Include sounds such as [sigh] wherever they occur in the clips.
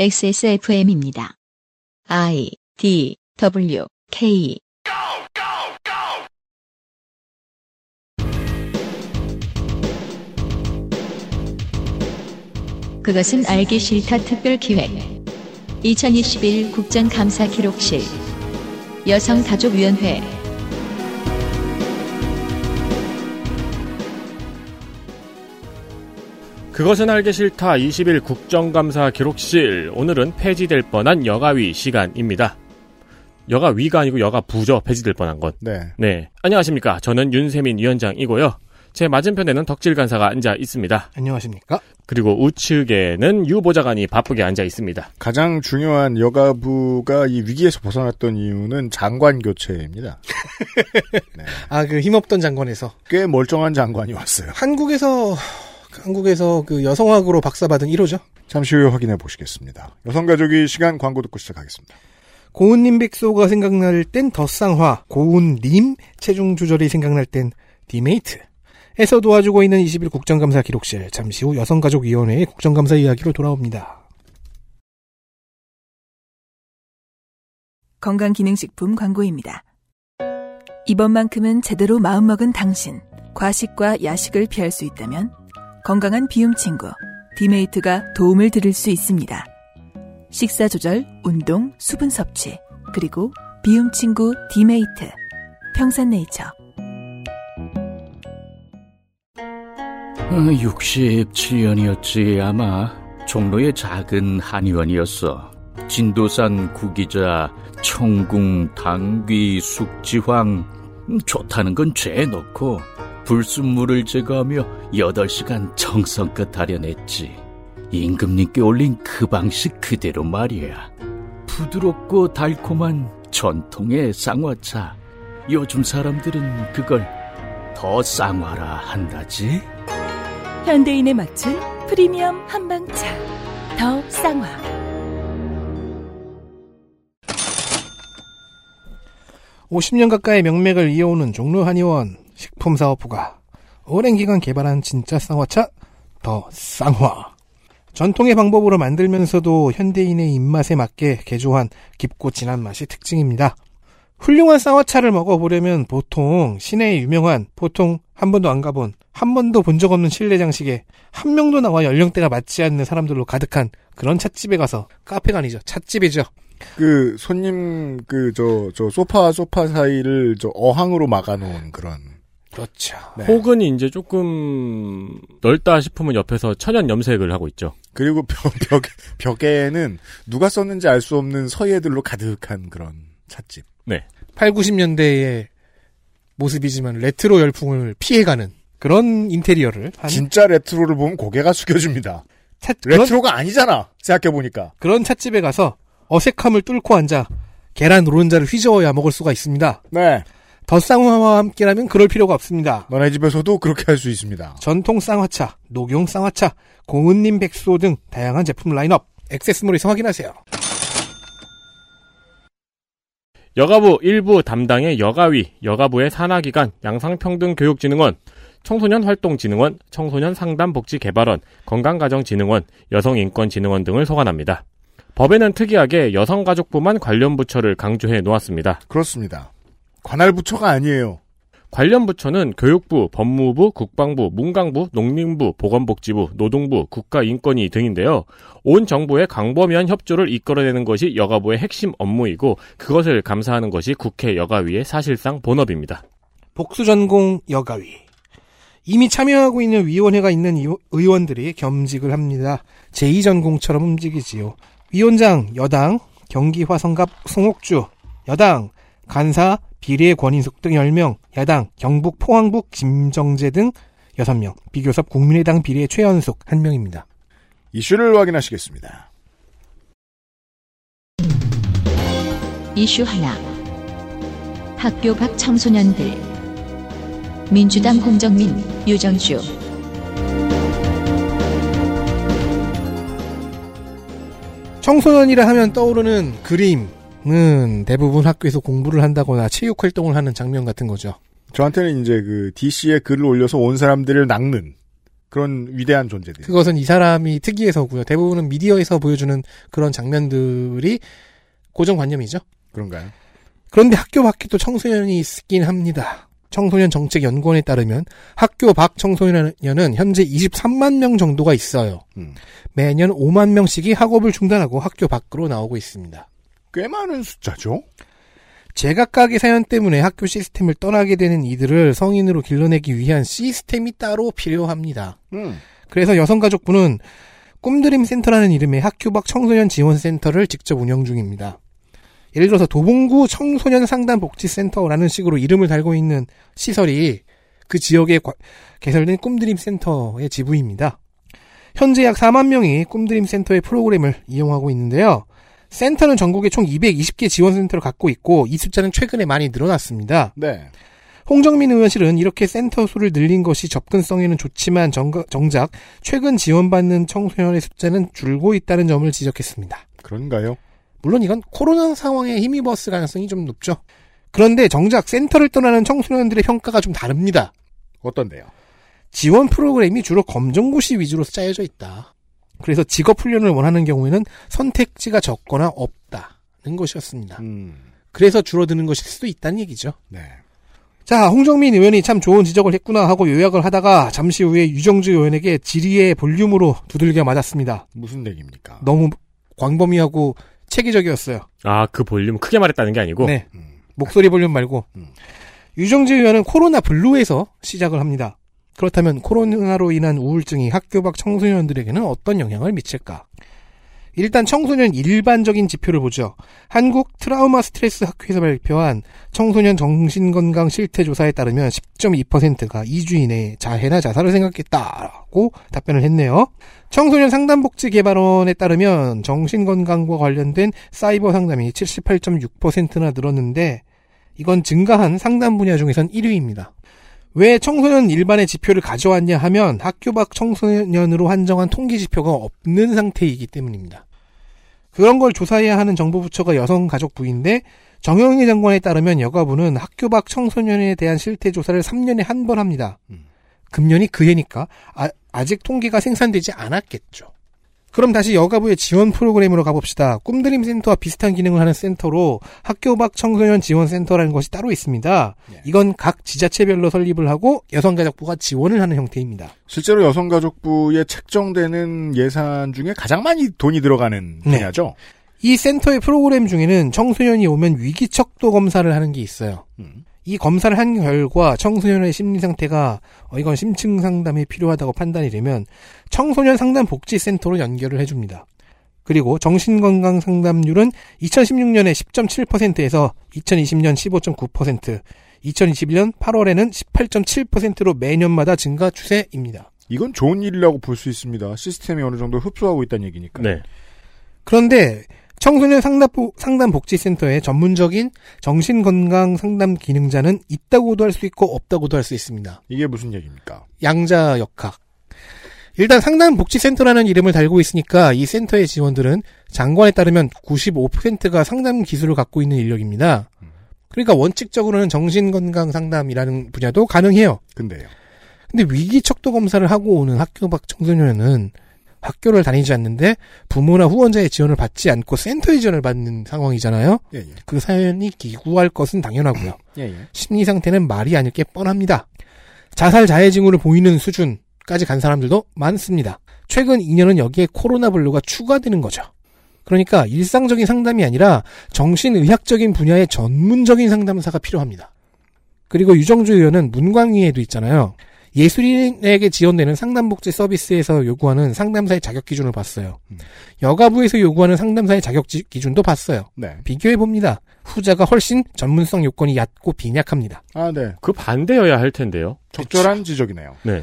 XSFM입니다. I D W K. 그것은 알기 싫다 특별 기획. 2021 국정감사 기록실. 여성가족위원회 그것은 알기 싫다 20일 국정감사 기록실 오늘은 폐지될 뻔한 여가위 시간입니다. 여가위가 아니고 여가부죠. 폐지될 뻔한 건. 네. 네. 안녕하십니까. 저는 윤세민 위원장이고요. 제 맞은편에는 덕질 간사가 앉아 있습니다. 안녕하십니까? 그리고 우측에는 유 보좌관이 바쁘게 앉아 있습니다. 가장 중요한 여가부가 이 위기에서 벗어났던 이유는 장관 교체입니다. [laughs] 아, 그 힘없던 장관에서. 꽤 멀쩡한 장관이 왔어요. 한국에서, 한국에서 그 여성학으로 박사받은 1호죠? 잠시 후에 확인해 보시겠습니다. 여성가족위 시간 광고 듣고 시작하겠습니다. 고운님 백소가 생각날 땐 더쌍화, 고운님 체중 조절이 생각날 땐 디메이트. 에서 도와주고 있는 20일 국정감사 기록실. 잠시 후 여성가족위원회의 국정감사 이야기로 돌아옵니다. 건강기능식품 광고입니다. 이번만큼은 제대로 마음먹은 당신. 과식과 야식을 피할 수 있다면 건강한 비움 친구 디메이트가 도움을 드릴 수 있습니다. 식사 조절, 운동, 수분 섭취, 그리고 비움 친구 디메이트. 평산네이처. 67년이었지 아마 종로의 작은 한의원이었어. 진도산 구기자, 청궁, 당귀, 숙지황 음, 좋다는 건 죄에 넣고 불순물을 제거하며 8시간 정성껏 다려냈지. 임금님께 올린 그 방식 그대로 말이야. 부드럽고 달콤한 전통의 쌍화차. 요즘 사람들은 그걸 더 쌍화라 한다지. 현대인에 맞춘 프리미엄 한방차. 더 쌍화. 오십 년 가까이 명맥을 이어오는 종로 한의원 식품사업부가 오랜 기간 개발한 진짜 쌍화차 더 쌍화. 전통의 방법으로 만들면서도 현대인의 입맛에 맞게 개조한 깊고 진한 맛이 특징입니다. 훌륭한 쌍화차를 먹어보려면 보통 시내에 유명한 보통 한 번도 안 가본 한 번도 본 적 없는 실내 장식에 한 명도 나와 연령대가 맞지 않는 사람들로 가득한 그런 찻집에 가서 카페가 아니죠 찻집이죠. 그 손님 그 저저 소파 소파 사이를 저 어항으로 막아놓은 그런. 그렇죠. 네. 혹은 이제 조금 넓다 싶으면 옆에서 천연 염색을 하고 있죠. 그리고 벽, 벽 벽에는 누가 썼는지 알 수 없는 서예들로 가득한 그런 찻집. 8, 90년대의 모습이지만 레트로 열풍을 피해가는 그런 인테리어를 한 진짜 레트로를 보면 고개가 숙여집니다. 찻, 그런, 레트로가 아니잖아. 생각해 보니까. 그런 찻집에 가서 어색함을 뚫고 앉아 계란 노른자를 휘저어야 먹을 수가 있습니다. 네. 더 쌍화와 함께라면 그럴 필요가 없습니다. 너네 집에서도 그렇게 할 수 있습니다. 전통 쌍화차, 녹용 쌍화차, 고운님 백소 등 다양한 제품 라인업 액세스몰에서 확인하세요. 여가부 일부 담당의 여가위, 여가부의 산하기관, 양상평등교육진흥원, 청소년활동진흥원, 청소년상담복지개발원, 건강가정진흥원, 여성인권진흥원 등을 소관합니다. 법에는 특이하게 여성가족부만 관련 부처를 강조해 놓았습니다. 그렇습니다. 관할 부처가 아니에요. 관련 부처는 교육부, 법무부, 국방부, 문광부, 농림부, 보건복지부, 노동부, 국가인권위 등인데요. 온 정부의 광범위한 협조를 이끌어내는 것이 여가부의 핵심 업무이고 그것을 감사하는 것이 국회 여가위의 사실상 본업입니다. 복수전공 여가위. 이미 참여하고 있는 위원회가 있는 이- 의원들이 겸직을 합니다. 제2전공처럼 움직이지요. 위원장 여당 경기화성갑 송옥주 여당 간사 비례 권인숙 등 10명 야당 경북 포항북 김정재 등 6명 비교섭 국민의당 비례 최연숙 1명입니다. 이슈를 확인하시겠습니다. 이슈 하나 학교 밖 청소년들 민주당 홍정민, 유정주 청소년이라 하면 떠오르는 그림 은 대부분 학교에서 공부를 한다거나 체육 활동을 하는 장면 같은 거죠. 저한테는 이제 그 DC에 글을 올려서 온 사람들을 낚는 그런 위대한 존재들. 그것은 이 사람이 특이해서고요. 대부분은 미디어에서 보여주는 그런 장면들이 고정관념이죠. 그런가요? 그런데 학교 밖에 또 청소년이 있긴 합니다. 청소년 정책 연구원에 따르면 학교 밖 청소년은 현재 23만 명 정도가 있어요. 음. 매년 5만 명씩이 학업을 중단하고 학교 밖으로 나오고 있습니다. 꽤 많은 숫자죠? 제각각의 사연 때문에 학교 시스템을 떠나게 되는 이들을 성인으로 길러내기 위한 시스템이 따로 필요합니다. 음. 그래서 여성가족부는 꿈드림 센터라는 이름의 학교 밖 청소년 지원 센터를 직접 운영 중입니다. 예를 들어서 도봉구 청소년 상담 복지센터라는 식으로 이름을 달고 있는 시설이 그 지역에 과- 개설된 꿈드림 센터의 지부입니다. 현재 약 4만 명이 꿈드림 센터의 프로그램을 이용하고 있는데요. 센터는 전국에 총 220개 지원센터를 갖고 있고 이 숫자는 최근에 많이 늘어났습니다. 네. 홍정민 의원실은 이렇게 센터 수를 늘린 것이 접근성에는 좋지만 정, 정작 최근 지원받는 청소년의 숫자는 줄고 있다는 점을 지적했습니다. 그런가요? 물론 이건 코로나 상황에 힘입었을 가능성이 좀 높죠. 그런데 정작 센터를 떠나는 청소년들의 평가가 좀 다릅니다. 어떤데요? 지원 프로그램이 주로 검정고시 위주로 짜여져 있다. 그래서 직업 훈련을 원하는 경우에는 선택지가 적거나 없다는 것이었습니다. 음. 그래서 줄어드는 것일 수도 있다는 얘기죠. 네. 자, 홍정민 의원이 참 좋은 지적을 했구나 하고 요약을 하다가 잠시 후에 유정주 의원에게 지리의 볼륨으로 두들겨 맞았습니다. 무슨 얘기입니까? 너무 광범위하고 체계적이었어요. 아, 그 볼륨 크게 말했다는 게 아니고. 네. 음. 목소리 볼륨 말고. 음. 유정주 의원은 코로나 블루에서 시작을 합니다. 그렇다면 코로나로 인한 우울증이 학교 밖 청소년들에게는 어떤 영향을 미칠까? 일단 청소년 일반적인 지표를 보죠. 한국 트라우마 스트레스 학회에서 발표한 청소년 정신건강 실태 조사에 따르면 10.2%가 2주 이내에 자해나 자살을 생각했다고 답변을 했네요. 청소년 상담복지 개발원에 따르면 정신건강과 관련된 사이버 상담이 78.6%나 늘었는데 이건 증가한 상담 분야 중에선 1위입니다. 왜 청소년 일반의 지표를 가져왔냐 하면 학교 밖 청소년으로 한정한 통계 지표가 없는 상태이기 때문입니다. 그런 걸 조사해야 하는 정부 부처가 여성가족부인데 정영희 장관에 따르면 여가부는 학교 밖 청소년에 대한 실태 조사를 3년에 한 번 합니다. 음. 금년이 그 해니까 아, 아직 통계가 생산되지 않았겠죠. 그럼 다시 여가부의 지원 프로그램으로 가봅시다. 꿈드림 센터와 비슷한 기능을 하는 센터로 학교 밖 청소년 지원 센터라는 것이 따로 있습니다. 네. 이건 각 지자체별로 설립을 하고 여성가족부가 지원을 하는 형태입니다. 실제로 여성가족부에 책정되는 예산 중에 가장 많이 돈이 들어가는 네. 분야죠. 이 센터의 프로그램 중에는 청소년이 오면 위기척도 검사를 하는 게 있어요. 음. 이 검사를 한 결과 청소년의 심리 상태가 어, 이건 심층 상담이 필요하다고 판단이 되면 청소년 상담 복지센터로 연결을 해줍니다. 그리고 정신건강 상담률은 2016년에 10.7%에서 2020년 15.9%, 2021년 8월에는 18.7%로 매년마다 증가 추세입니다. 이건 좋은 일이라고 볼 수 있습니다. 시스템이 어느 정도 흡수하고 있다는 얘기니까. 네. 그런데 청소년 상담, 상담복지센터에 전문적인 정신건강 상담 기능자는 있다고도 할 수 있고 없다고도 할 수 있습니다. 이게 무슨 얘기입니까? 양자 역학. 일단 상담복지센터라는 이름을 달고 있으니까 이 센터의 지원들은 장관에 따르면 95%가 상담 기술을 갖고 있는 인력입니다. 그러니까 원칙적으로는 정신건강 상담이라는 분야도 가능해요. 근데요. 근데 위기 척도 검사를 하고 오는 학교 밖 청소년은 학교를 다니지 않는데 부모나 후원자의 지원을 받지 않고 센터의 지원을 받는 상황이잖아요. 예, 예. 그 사연이 기구할 것은 당연하고요. [clears throat] 예, 예. 심리 상태는 말이 아닐 게 뻔합니다. 자살 자해 징후를 보이는 수준까지 간 사람들도 많습니다. 최근 2년은 여기에 코로나 블루가 추가되는 거죠. 그러니까 일상적인 상담이 아니라 정신의학적인 분야의 전문적인 상담사가 필요합니다. 그리고 유정주 의원은 문광위에도 있잖아요. 예술인에게 지원되는 상담복지 서비스에서 요구하는 상담사의 자격 기준을 봤어요. 음. 여가부에서 요구하는 상담사의 자격 지- 기준도 봤어요. 네. 비교해 봅니다. 후자가 훨씬 전문성 요건이 얕고 빈약합니다. 아, 네. 그 반대여야 할 텐데요. 적절한 지적이네요. 네.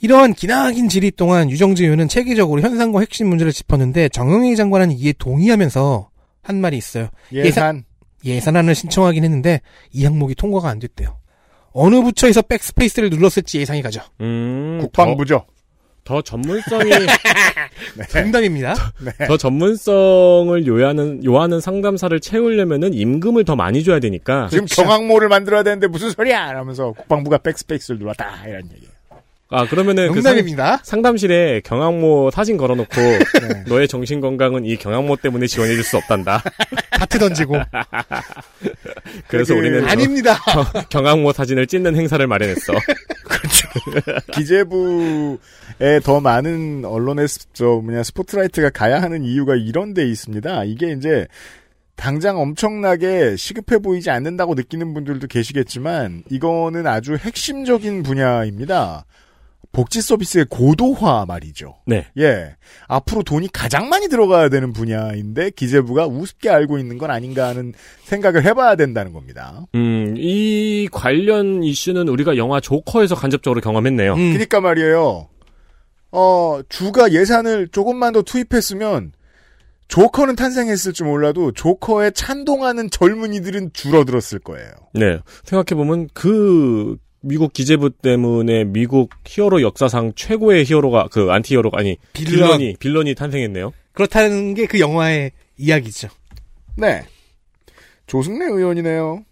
이러한 기나긴 질의 동안 유정주 의원은 체계적으로 현상과 핵심 문제를 짚었는데 정영희 장관은 이에 동의하면서 한 말이 있어요. 예산. 예산안을 신청하긴 했는데 이 항목이 통과가 안 됐대요. 어느 부처에서 백스페이스를 눌렀을지 예상이 가죠. 음, 국방부죠. 더, 더 전문성이, [laughs] 정답입니다. 더 전문성을 요하는, 요하는 상담사를 채우려면은 임금을 더 많이 줘야 되니까. 지금 경항모를 만들어야 되는데 무슨 소리야! 이러면서 국방부가 백스페이스를 눌렀다. 이런 얘기예요. 아 그러면은 그 상, 농담입니다. 상담실에 경항모 사진 걸어놓고 [laughs] 네. 너의 정신 건강은 이 경항모 때문에 지원해줄 수 없단다. 다트 던지고. [laughs] 그래서 그- 우리는 저- 아닙니다. 경항모 사진을 찍는 행사를 마련했어. [laughs] 기재부에 더 많은 언론의 스- 저 뭐냐 스포트라이트가 가야 하는 이유가 이런 데 있습니다. 이게 이제 당장 엄청나게 시급해 보이지 않는다고 느끼는 분들도 계시겠지만 이거는 아주 핵심적인 분야입니다. 복지 서비스의 고도화 말이죠. 네. 예. 앞으로 돈이 가장 많이 들어가야 되는 분야인데 기재부가 우습게 알고 있는 건 아닌가 하는 생각을 해봐야 된다는 겁니다. 음, 이 관련 이슈는 우리가 영화 조커에서 간접적으로 경험했네요. 음. 그러니까 말이에요. 어, 주가 예산을 조금만 더 투입했으면 조커는 탄생했을지 몰라도 조커에 찬동하는 젊은이들은 줄어들었을 거예요. 네. 생각해보면 그 미국 기재부 때문에 미국 히어로 역사상 최고의 히어로가 그 안티 히어로가 아니 빌런. 빌런이 빌런이 탄생했네요. 그렇다는 게 그 영화의 이야기죠. 네. 조승래 의원이네요.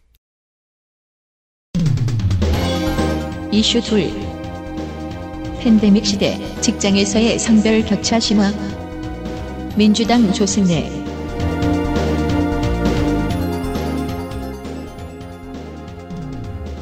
이슈 둘. 팬데믹 시대 직장에서의 성별 격차 심화. 민주당 조승래.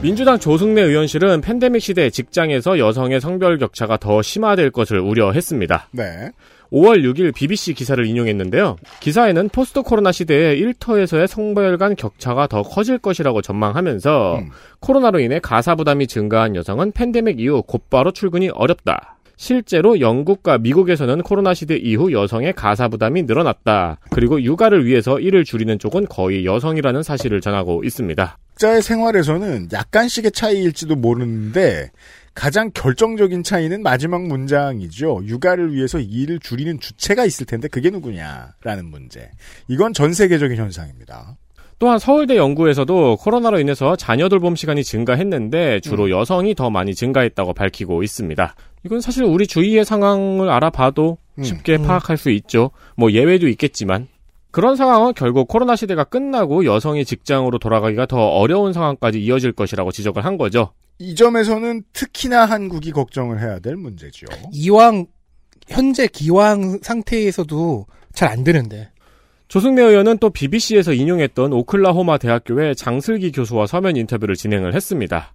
민주당 조승래 의원실은 팬데믹 시대 직장에서 여성의 성별 격차가 더 심화될 것을 우려했습니다. 네. 5월 6일 BBC 기사를 인용했는데요. 기사에는 포스트 코로나 시대에 일터에서의 성별 간 격차가 더 커질 것이라고 전망하면서 음. 코로나로 인해 가사 부담이 증가한 여성은 팬데믹 이후 곧바로 출근이 어렵다. 실제로 영국과 미국에서는 코로나 시대 이후 여성의 가사 부담이 늘어났다. 그리고 육아를 위해서 일을 줄이는 쪽은 거의 여성이라는 사실을 전하고 있습니다. 각자의 생활에서는 약간씩의 차이일지도 모르는데 가장 결정적인 차이는 마지막 문장이죠. 육아를 위해서 일을 줄이는 주체가 있을 텐데 그게 누구냐라는 문제. 이건 전 세계적인 현상입니다. 또한 서울대 연구에서도 코로나로 인해서 자녀 돌봄 시간이 증가했는데 주로 여성이 더 많이 증가했다고 밝히고 있습니다. 이건 사실 우리 주위의 상황을 알아봐도 음. 쉽게 음. 파악할 수 있죠. 뭐 예외도 있겠지만 그런 상황은 결국 코로나 시대가 끝나고 여성이 직장으로 돌아가기가 더 어려운 상황까지 이어질 것이라고 지적을 한 거죠. 이 점에서는 특히나 한국이 걱정을 해야 될 문제죠. 이왕 현재 기왕 상태에서도 잘 안 되는데. 조승래 의원은 또 BBC에서 인용했던 오클라호마 대학교의 장슬기 교수와 서면 인터뷰를 진행을 했습니다.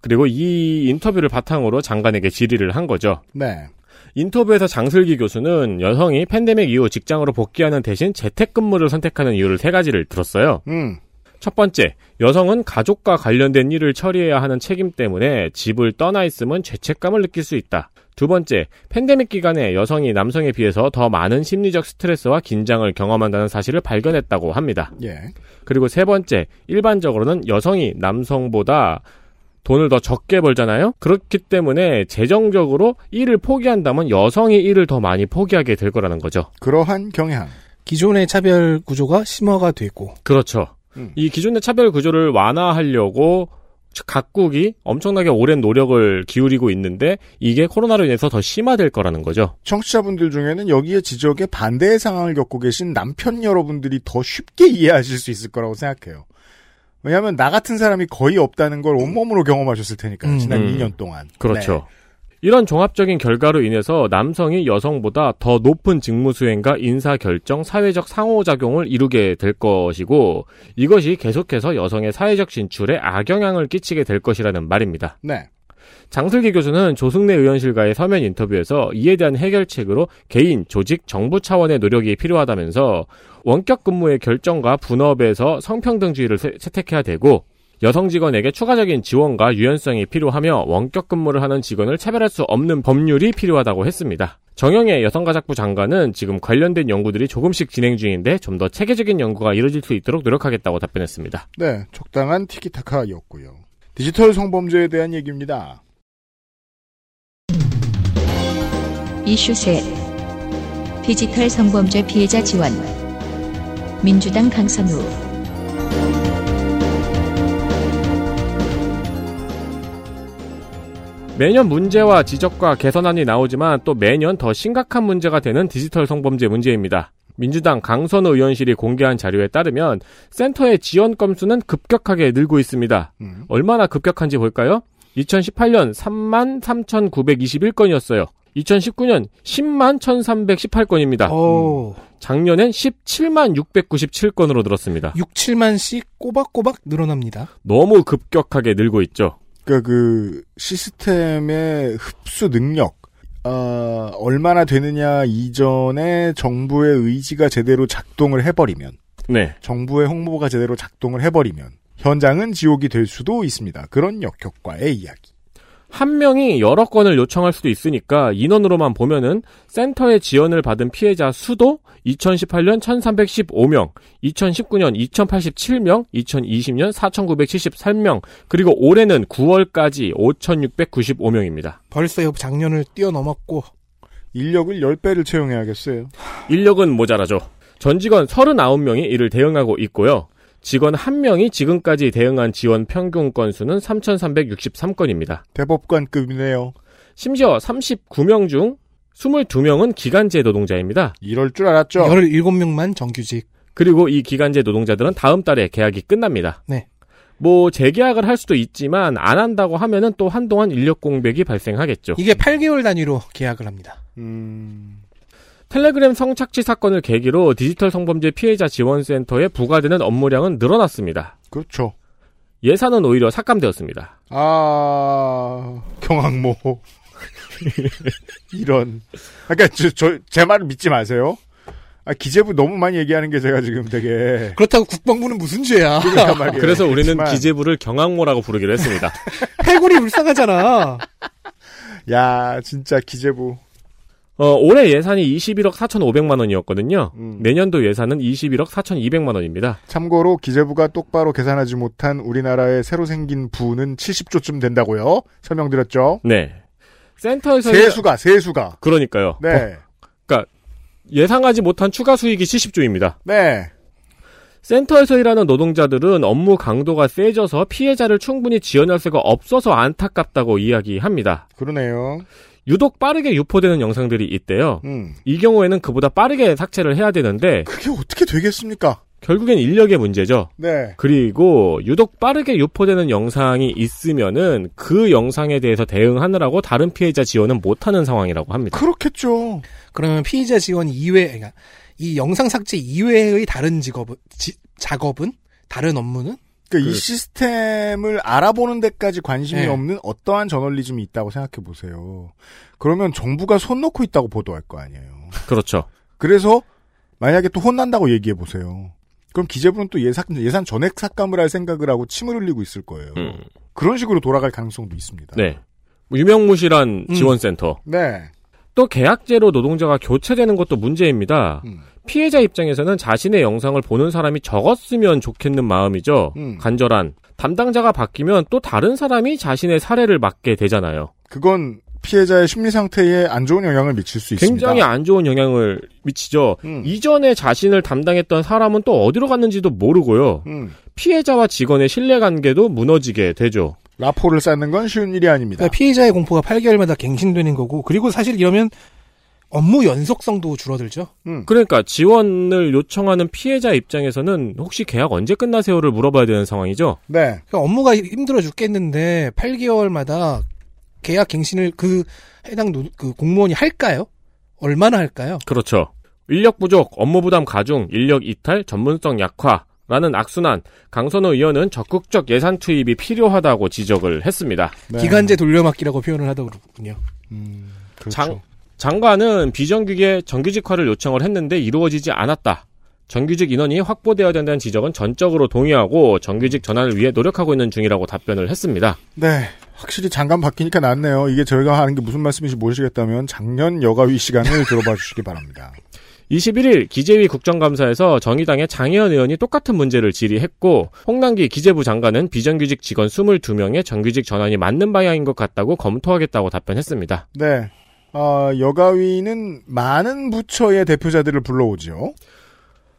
그리고 이 인터뷰를 바탕으로 장관에게 질의를 한 거죠. 네. 인터뷰에서 장슬기 교수는 여성이 팬데믹 이후 직장으로 복귀하는 대신 재택근무를 선택하는 이유를 세 가지를 들었어요. 음. 첫 번째, 여성은 가족과 관련된 일을 처리해야 하는 책임 때문에 집을 떠나 있으면 죄책감을 느낄 수 있다. 두 번째, 팬데믹 기간에 여성이 남성에 비해서 더 많은 심리적 스트레스와 긴장을 경험한다는 사실을 발견했다고 합니다. 예. 그리고 세 번째, 일반적으로는 여성이 남성보다 돈을 더 적게 벌잖아요? 그렇기 때문에 재정적으로 일을 포기한다면 여성이 일을 더 많이 포기하게 될 거라는 거죠. 그러한 경향. 기존의 차별 구조가 심화가 되고 그렇죠. 음. 이 기존의 차별 구조를 완화하려고 각국이 엄청나게 오랜 노력을 기울이고 있는데 이게 코로나로 인해서 더 심화될 거라는 거죠. 청취자분들 중에는 여기에 지적에 반대의 상황을 겪고 계신 남편 여러분들이 더 쉽게 이해하실 수 있을 거라고 생각해요. 왜냐하면 나 같은 사람이 거의 없다는 걸 온몸으로 경험하셨을 테니까요. 음. 지난 음. 2년 동안. 그렇죠. 이런 종합적인 결과로 인해서 남성이 여성보다 더 높은 직무 수행과 인사 결정, 사회적 상호작용을 이루게 될 것이고 이것이 계속해서 여성의 사회적 진출에 악영향을 끼치게 될 것이라는 말입니다. 네. 네. 장슬기 교수는 조승래 의원실과의 서면 인터뷰에서 이에 대한 해결책으로 개인, 조직, 정부 차원의 노력이 필요하다면서 원격 근무의 결정과 분업에서 성평등주의를 세- 채택해야 되고 여성 직원에게 추가적인 지원과 유연성이 필요하며 원격 근무를 하는 직원을 차별할 수 없는 법률이 필요하다고 했습니다. 정영애 여성가족부 장관은 지금 관련된 연구들이 조금씩 진행 중인데 좀 더 체계적인 연구가 이루어질 수 있도록 노력하겠다고 답변했습니다. 네, 적당한 티키타카였고요. 디지털 성범죄에 대한 얘기입니다. 이슈 셋. 디지털 성범죄 피해자 지원. 민주당 강선우. 매년 문제와 지적과 개선안이 나오지만 또 매년 더 심각한 문제가 되는 디지털 성범죄 문제입니다. 민주당 강선우 의원실이 공개한 자료에 따르면 센터의 지원 건수는 급격하게 늘고 있습니다. 음. 얼마나 급격한지 볼까요? 2018년 3만 3,921건이었어요. 2019년 10만 1,318건입니다. 오, 작년엔 17만 697건으로 늘었습니다. 6, 7만씩 꼬박꼬박 늘어납니다. 너무 급격하게 늘고 있죠. 그러니까 그 시스템의 흡수 능력 아, 얼마나 되느냐 이전에 정부의 의지가 제대로 작동을 해버리면 네. 정부의 홍보가 제대로 작동을 해버리면 현장은 지옥이 될 수도 있습니다. 그런 역효과의 이야기. 한 명이 여러 건을 요청할 수도 있으니까 인원으로만 보면은 센터의 지원을 받은 피해자 수도 2018년 1315명, 2019년 2087명, 2020년 4973명, 그리고 올해는 9월까지 5695명입니다. 벌써 옆 작년을 뛰어넘었고 인력을 10배를 채용해야겠어요. 인력은 모자라죠. 전 직원 39명이 이를 대응하고 있고요. 직원 1명이 지금까지 대응한 지원 평균 건수는 3,363건입니다. 대법관급이네요. 심지어 39명 중 22명은 기간제 노동자입니다. 이럴 줄 알았죠. 17명만 정규직. 그리고 이 기간제 노동자들은 다음 달에 계약이 끝납니다. 네. 뭐 재계약을 할 수도 있지만 안 한다고 하면은 또 한동안 인력 공백이 발생하겠죠. 이게 8개월 단위로 계약을 합니다. 음, 텔레그램 성착취 사건을 계기로 디지털 성범죄 피해자 지원센터에 부과되는 업무량은 늘어났습니다. 그렇죠. 예산은 오히려 삭감되었습니다. 아, 경항모. [laughs] 이런. 그러니까 저, 저, 제 말을 믿지 마세요. 아, 기재부 너무 많이 얘기하는 게 제가 지금 되게. 그렇다고 국방부는 무슨 죄야. 그러니까. [laughs] 그래서 우리는 그렇지만, 기재부를 경항모라고 부르기로 했습니다. [laughs] 해골이 불쌍하잖아. 야, 진짜 기재부. 어, 올해 예산이 21억 4,500만 원이었거든요. 음. 내년도 예산은 21억 4,200만 원입니다. 참고로 기재부가 똑바로 계산하지 못한 우리나라의 새로 생긴 부는 70조쯤 된다고요. 설명드렸죠. 네. 센터에서 세수가, 세수가. 그러니까요. 네. 예상하지 못한 추가 수익이 70조입니다. 네. 센터에서 일하는 노동자들은 업무 강도가 세져서 피해자를 충분히 지원할 수가 없어서 안타깝다고 이야기합니다. 그러네요. 유독 빠르게 유포되는 영상들이 있대요. 음. 이 경우에는 그보다 빠르게 삭제를 해야 되는데 그게 어떻게 되겠습니까? 결국엔 인력의 문제죠. 네. 그리고 유독 빠르게 유포되는 영상이 있으면은 그 영상에 대해서 대응하느라고 다른 피해자 지원은 못하는 상황이라고 합니다. 그렇겠죠. 그러면 피의자 지원 이외, 그러니까 이 영상 삭제 이외의 다른 직업은, 지- 작업은? 다른 업무는? 그러니까 이 그- 시스템을 알아보는 데까지 관심이 네. 없는 어떠한 저널리즘이 있다고 생각해 보세요. 그러면 정부가 손 놓고 있다고 보도할 거 아니에요. 그렇죠. 그래서 만약에 또 혼난다고 얘기해 보세요. 그럼 기재부는 또 예산, 예산 전액 삭감을 할 생각을 하고 침을 흘리고 있을 거예요. 음, 그런 식으로 돌아갈 가능성도 있습니다. 네. 유명무실한 음. 지원센터. 네. 또 계약제로 노동자가 교체되는 것도 문제입니다. 음. 피해자 입장에서는 자신의 영상을 보는 사람이 적었으면 좋겠는 마음이죠. 음. 간절한. 담당자가 바뀌면 또 다른 사람이 자신의 사례를 맡게 되잖아요. 그건 피해자의 심리 상태에 안 좋은 영향을 미칠 수 있습니다. 굉장히 안 좋은 영향을 미치죠. 음. 이전에 자신을 담당했던 사람은 또 어디로 갔는지도 모르고요. 음. 피해자와 직원의 신뢰 관계도 무너지게 되죠. 라포를 쌓는 건 쉬운 일이 아닙니다. 그러니까 피의자의 공포가 8개월마다 갱신되는 거고, 그리고 사실 이러면 업무 연속성도 줄어들죠. 음. 그러니까 지원을 요청하는 피해자 입장에서는 혹시 계약 언제 끝나세요를 물어봐야 되는 상황이죠. 네. 그러니까 업무가 힘들어 죽겠는데 8개월마다 계약 갱신을 그 해당 노- 그 공무원이 할까요? 얼마나 할까요? 그렇죠. 인력 부족, 업무 부담 가중, 인력 이탈, 전문성 약화 라는 악순환. 강선우 의원은 적극적 예산 투입이 필요하다고 지적을 했습니다. 네. 기간제 돌려막기라고 표현을 하더군요. 음, 그렇죠. 장- 장관은 비정규직의 정규직화를 요청을 했는데 이루어지지 않았다. 정규직 인원이 확보되어야 된다는 지적은 전적으로 동의하고 정규직 전환을 위해 노력하고 있는 중이라고 답변을 했습니다. 네. 확실히 장관 바뀌니까 낫네요. 이게 저희가 하는 게 무슨 말씀인지 모르시겠다면 작년 여가위 시간을 들어봐 주시기 바랍니다. 21일 기재위 국정감사에서 정의당의 장혜연 의원이 똑같은 문제를 질의했고 홍남기 기재부 장관은 비정규직 직원 22명의 정규직 전환이 맞는 방향인 것 같다고 검토하겠다고 답변했습니다. 네. 아, 여가위는 많은 부처의 대표자들을 불러오죠.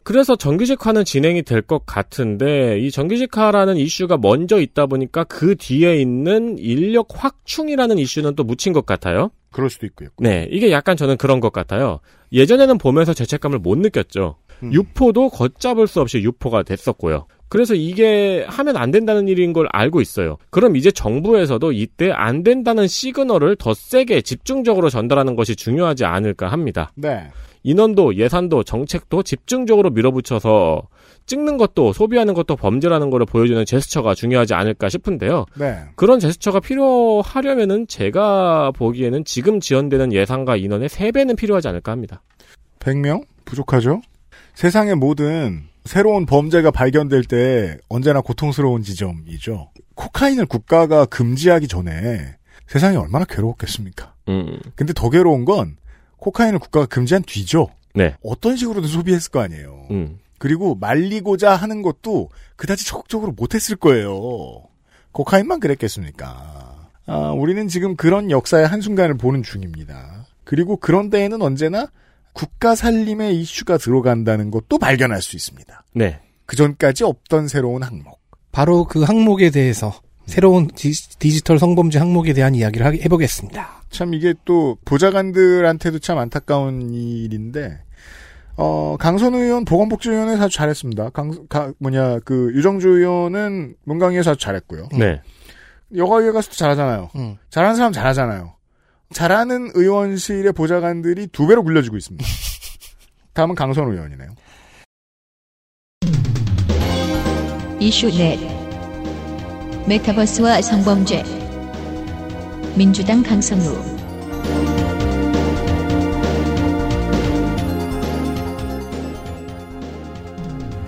그래서 정규직화는 진행이 될 것 같은데 이 정규직화라는 이슈가 먼저 있다 보니까 그 뒤에 있는 인력 확충이라는 이슈는 또 묻힌 것 같아요. 그럴 수도 있고요. 네, 이게 약간 저는 그런 것 같아요. 예전에는 보면서 죄책감을 못 느꼈죠. 음. 유포도 걷잡을 수 없이 유포가 됐었고요. 그래서 이게 하면 안 된다는 일인 걸 알고 있어요. 그럼 이제 정부에서도 이때 안 된다는 시그널을 더 세게 집중적으로 전달하는 것이 중요하지 않을까 합니다. 네. 인원도 예산도 정책도 집중적으로 밀어붙여서 찍는 것도 소비하는 것도 범죄라는 것을 보여주는 제스처가 중요하지 않을까 싶은데요. 네. 그런 제스처가 필요하려면은 제가 보기에는 지금 지원되는 예산과 인원의 3배는 필요하지 않을까 합니다. 100명? 부족하죠? 세상의 모든 새로운 범죄가 발견될 때 언제나 고통스러운 지점이죠. 코카인을 국가가 금지하기 전에 세상이 얼마나 괴로웠겠습니까? 음. 근데 더 괴로운 건 코카인을 국가가 금지한 뒤죠. 네. 어떤 식으로든 소비했을 거 아니에요. 음. 그리고 말리고자 하는 것도 그다지 적극적으로 못했을 거예요. 코카인만 그랬겠습니까? 아, 우리는 지금 그런 역사의 한순간을 보는 중입니다. 그리고 그런 데에는 언제나 국가 살림의 이슈가 들어간다는 것도 발견할 수 있습니다. 네. 그 전까지 없던 새로운 항목. 바로 그 항목에 대해서 새로운 디, 지털 성범죄 항목에 대한 이야기를 하- 해보겠습니다. 참 이게 또 보좌관들한테도 참 안타까운 일인데 어 강선 의원 보건복지위원회에서 아주 잘했습니다. 강 가- 뭐냐 그 유정주 의원은 문광위에서 아주 잘했고요. 네. 여가위에 가서도 잘하잖아요. 음. 잘하는 사람 잘하잖아요. 잘하는 의원실의 보좌관들이 두 배로 굴려지고 있습니다. [laughs] 다음은 강선 의원이네요. 이슈 넷 메타버스와 성범죄 민주당 강성우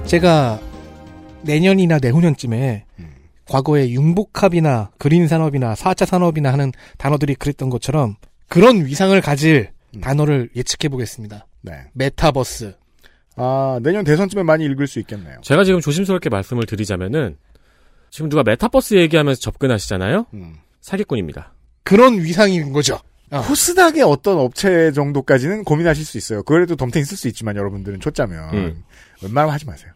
제가 내년이나 내후년쯤에 음. 과거에 융복합이나 그린 산업이나 4차 산업이나 하는 단어들이 그랬던 것처럼 그런 위상을 가질 음. 단어를 예측해 보겠습니다. 네. 메타버스. 아 내년 대선쯤에 많이 읽을 수 있겠네요. 제가 지금 조심스럽게 말씀을 드리자면은 지금 누가 메타버스 얘기하면서 접근하시잖아요. 음. 사기꾼입니다. 그런 위상인 거죠. 어. 코스닥의 어떤 업체 정도까지는 고민하실 수 있어요. 그래도 덤탱이 쓸 수 있지만 여러분들은 초짜면 음. 웬만하면 하지 마세요.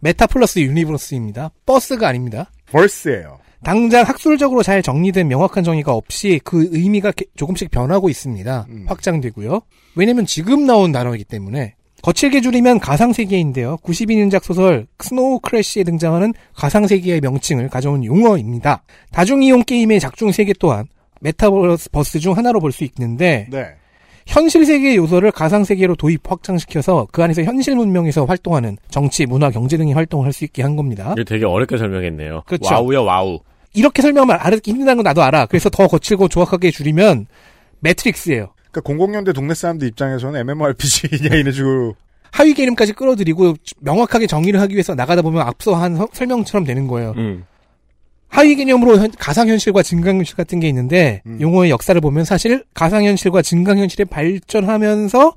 meta 플러스 universe입니다. 버스가 아닙니다. verse예요. 당장 학술적으로 잘 정리된 명확한 정의가 없이 그 의미가 게- 조금씩 변하고 있습니다. 음. 확장되고요. 왜냐면 지금 나온 단어이기 때문에 거칠게 줄이면 가상세계인데요. 92년작 소설 스노우 크래쉬에 등장하는 가상세계의 명칭을 가져온 용어입니다. 다중이용 게임의 작중 세계 또한 메타버스 중 하나로 볼 수 있는데 네. 현실 세계의 요소를 가상 세계로 도입 확장시켜서 그 안에서 현실 문명에서 활동하는 정치, 문화, 경제 등의 활동을 할 수 있게 한 겁니다. 이거 되게 어렵게 설명했네요. 그렇죠. 와우요, 와우. 이렇게 설명하면 알기 힘들다는 건 나도 알아. 그래서 더 거칠고 조악하게 줄이면 매트릭스예요. 그러니까 00년대 동네 사람들 입장에서는 MMORPG냐 이런 식으로 하위 개념까지 끌어들이고 명확하게 정의를 하기 위해서 나가다 보면 앞서 한 서- 설명처럼 되는 거예요. 음. 하위 개념으로 현- 가상현실과 증강현실 같은 게 있는데 음. 용어의 역사를 보면 사실 가상현실과 증강현실이 발전하면서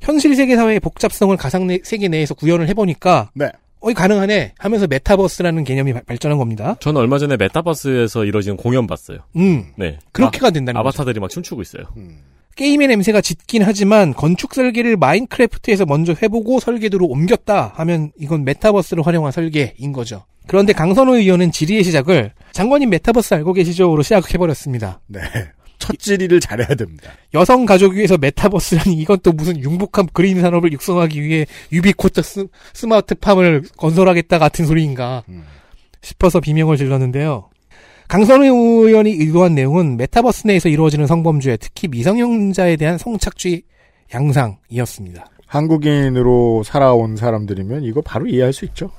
현실 세계 사회의 복잡성을 가상 내- 세계 내에서 구현을 해보니까 네. 어, 이 가능하네 하면서 메타버스라는 개념이 발- 발전한 겁니다. 저는 얼마 전에 메타버스에서 이루어진 공연 봤어요. 음, 네. 그렇게가 된다는 아, 거죠. 아바타들이 막 춤추고 있어요. 음. 게임의 냄새가 짙긴 하지만 건축 설계를 마인크래프트에서 먼저 해보고 설계도로 옮겼다 하면 이건 메타버스를 활용한 설계인 거죠. 그런데 강선우 의원은 질의의 시작을 장관님 메타버스 알고 계시죠?로 시작해버렸습니다. 네. 첫 질의를 잘해야 됩니다. 여성가족위에서 메타버스라니 이건 또 무슨 융복합 그린 산업을 육성하기 위해 유비쿼터스 스마트팜을 건설하겠다 같은 소리인가 음. 싶어서 비명을 질렀는데요. 강선우 의원이 의도한 내용은 메타버스 내에서 이루어지는 성범죄, 특히 미성년자에 대한 성착취 양상이었습니다. 한국인으로 살아온 사람들이면 이거 바로 이해할 수 있죠.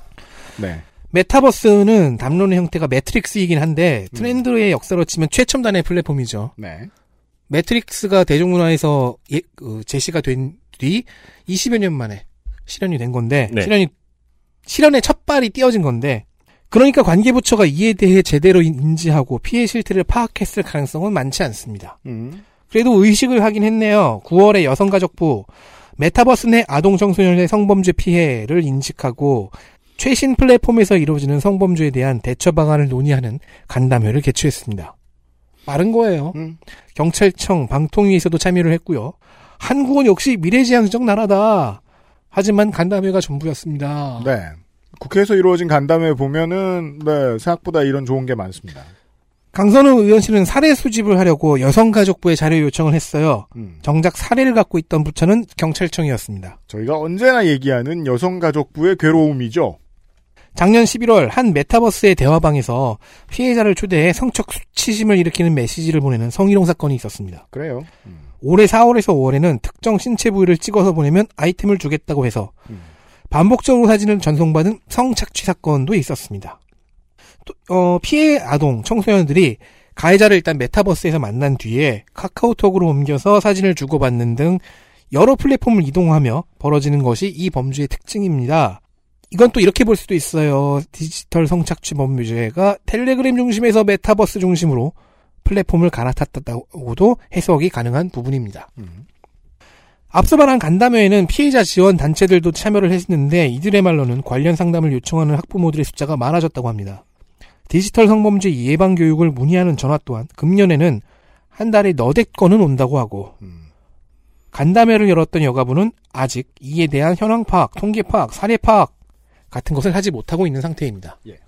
네. 메타버스는 담론의 형태가 매트릭스이긴 한데 트렌드의 역사로 치면 최첨단의 플랫폼이죠. 네. 매트릭스가 대중문화에서 예, 그 제시가 된 뒤 20여 년 만에 실현이 된 건데 네. 실현이 실현의 첫 발이 띄어진 건데 그러니까 관계부처가 이에 대해 제대로 인지하고 피해 실태를 파악했을 가능성은 많지 않습니다. 음. 그래도 의식을 하긴 했네요. 9월에 여성가족부 메타버스 내 아동 청소년의 성범죄 피해를 인식하고 최신 플랫폼에서 이루어지는 성범죄에 대한 대처 방안을 논의하는 간담회를 개최했습니다. 빠른 거예요. 음. 경찰청, 방통위에서도 참여를 했고요. 한국은 역시 미래지향적 나라다. 하지만 간담회가 전부였습니다. 네. 국회에서 이루어진 간담회 보면은 네, 생각보다 이런 좋은 게 많습니다. 강선우 의원실은 사례 수집을 하려고 여성가족부에 자료 요청을 했어요. 음, 정작 사례를 갖고 있던 부처는 경찰청이었습니다. 저희가 언제나 얘기하는 여성가족부의 괴로움이죠. 작년 11월 한 메타버스의 대화방에서 피해자를 초대해 성적 수치심을 일으키는 메시지를 보내는 성희롱 사건이 있었습니다. 그래요. 음, 올해 4월에서 5월에는 특정 신체 부위를 찍어서 보내면 아이템을 주겠다고 해서 음. 반복적으로 사진을 전송받은 성착취 사건도 있었습니다. 또, 어, 피해 아동, 청소년들이 가해자를 일단 메타버스에서 만난 뒤에 카카오톡으로 옮겨서 사진을 주고받는 등 여러 플랫폼을 이동하며 벌어지는 것이 이 범죄의 특징입니다. 이건 또 이렇게 볼 수도 있어요. 디지털 성착취 범죄가 텔레그램 중심에서 메타버스 중심으로 플랫폼을 갈아탔다고도 해석이 가능한 부분입니다. 음. 앞서 말한 간담회에는 피해자 지원 단체들도 참여를 했는데 이들의 말로는 관련 상담을 요청하는 학부모들의 숫자가 많아졌다고 합니다. 디지털 성범죄 예방 교육을 문의하는 전화 또한 금년에는 한 달에 너댓 건은 온다고 하고 음. 간담회를 열었던 여가부는 아직 이에 대한 현황 파악, 통계 파악, 사례 파악 같은 것을 하지 못하고 있는 상태입니다. 예.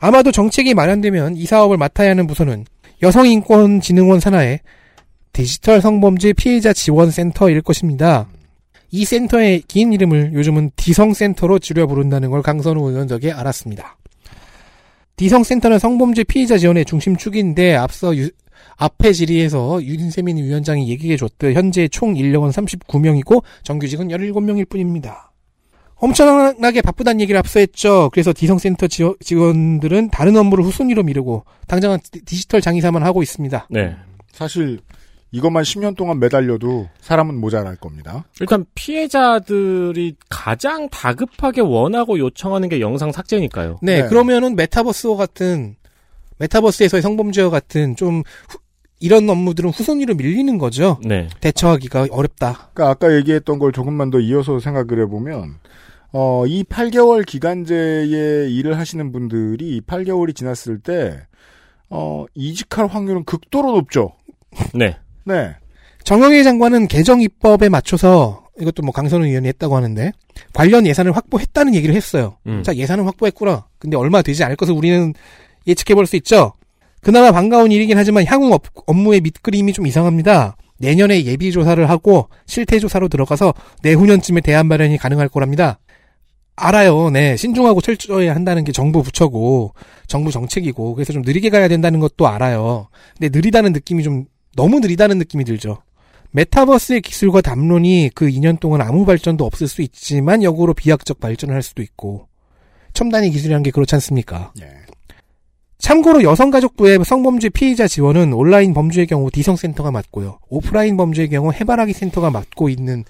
아마도 정책이 마련되면 이 사업을 맡아야 하는 부서는 여성인권진흥원 산하의 디지털 성범죄 피해자 지원센터일 것입니다. 이 센터의 긴 이름을 요즘은 디성센터로 줄여 부른다는 걸 강선우 의원 덕에 알았습니다. 디성센터는 성범죄 피해자 지원의 중심축인데 앞서 유- 앞에 질의에서 윤세민 위원장이 얘기해 줬듯 현재 총 인력은 39명이고 정규직은 17명일 뿐입니다. 엄청나게 바쁘다는 얘기를 앞서 했죠. 그래서 디성센터 지원- 직원들은 다른 업무를 후순위로 미루고 당장은 디- 디지털 장의사만 하고 있습니다. 네. 사실 이것만 10년 동안 매달려도 사람은 모자랄 겁니다. 일단 피해자들이 가장 다급하게 원하고 요청하는 게 영상 삭제니까요. 네, 네. 그러면은 메타버스와 같은 메타버스에서의 성범죄와 같은 좀 후- 이런 업무들은 후순위로 밀리는 거죠. 네. 대처하기가 어렵다. 그러니까 아까 얘기했던 걸 조금만 더 이어서 생각을 해보면 어, 이 8개월 기간제에 일을 하시는 분들이 이 8개월이 지났을 때 어, 이직할 확률은 극도로 높죠. 네. 네. 정영애 장관은 개정 입법에 맞춰서 이것도 뭐 강선우 의원이 했다고 하는데 관련 예산을 확보했다는 얘기를 했어요. 음. 자, 예산은 확보했구나. 근데 얼마 되지 않을 것을 우리는 예측해 볼 수 있죠. 그나마 반가운 일이긴 하지만 향후 업, 업무의 밑그림이 좀 이상합니다. 내년에 예비 조사를 하고 실태 조사로 들어가서 내후년쯤에 대안 마련이 가능할 거랍니다. 알아요. 네. 신중하고 철저해야 한다는 게 정부 부처고 정부 정책이고 그래서 좀 느리게 가야 된다는 것도 알아요. 근데 느리다는 느낌이 좀 너무 느리다는 느낌이 들죠. 메타버스의 기술과 담론이 그 2년 동안 아무 발전도 없을 수 있지만 역으로 비약적 발전을 할 수도 있고 첨단의 기술이라는 게 그렇지 않습니까? 예. 참고로 여성가족부의 성범죄 피해자 지원은 온라인 범죄의 경우 디성센터가 맡고요. 오프라인 범죄의 경우 해바라기 센터가 맡고 있는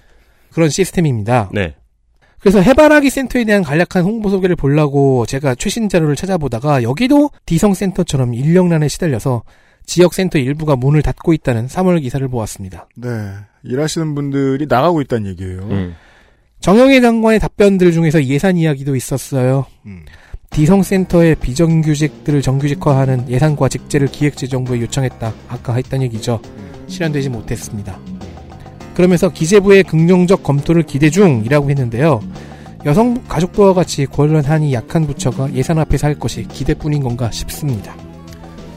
그런 시스템입니다. 네. 그래서 해바라기 센터에 대한 간략한 홍보 소개를 보려고 제가 최신 자료를 찾아보다가 여기도 디성센터처럼 인력난에 시달려서 지역센터 일부가 문을 닫고 있다는 3월 기사를 보았습니다. 네. 일하시는 분들이 나가고 있다는 얘기예요. 음. 정영애 장관의 답변들 중에서 예산 이야기도 있었어요. 음. 디성센터의 비정규직들을 정규직화하는 예산과 직제를 기획재정부에 요청했다. 아까 했던 얘기죠. 실현되지 못했습니다. 그러면서 기재부의 긍정적 검토를 기대 중이라고 했는데요. 여성 가족부와 같이 권한이 약한 부처가 예산 앞에서 할 것이 기대뿐인 건가 싶습니다.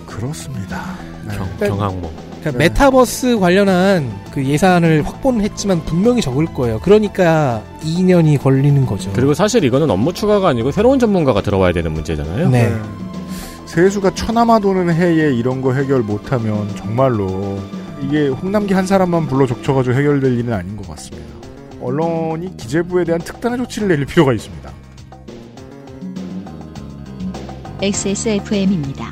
그렇습니다. 네. 경, 경항모. 그러니까 네. 메타버스 관련한 그 예산을 확보는 했지만 분명히 적을 거예요. 그러니까 2년이 걸리는 거죠. 그리고 사실 이거는 업무 추가가 아니고 새로운 전문가가 들어와야 되는 문제잖아요. 네. 세수가 천하마 도는 해에 이런 거 해결 못하면 정말로 이게 홍남기 한 사람만 불러 족쳐가지고 해결될 일은 아닌 것 같습니다. 언론이 기재부에 대한 특단의 조치를 내릴 필요가 있습니다. XSFM입니다.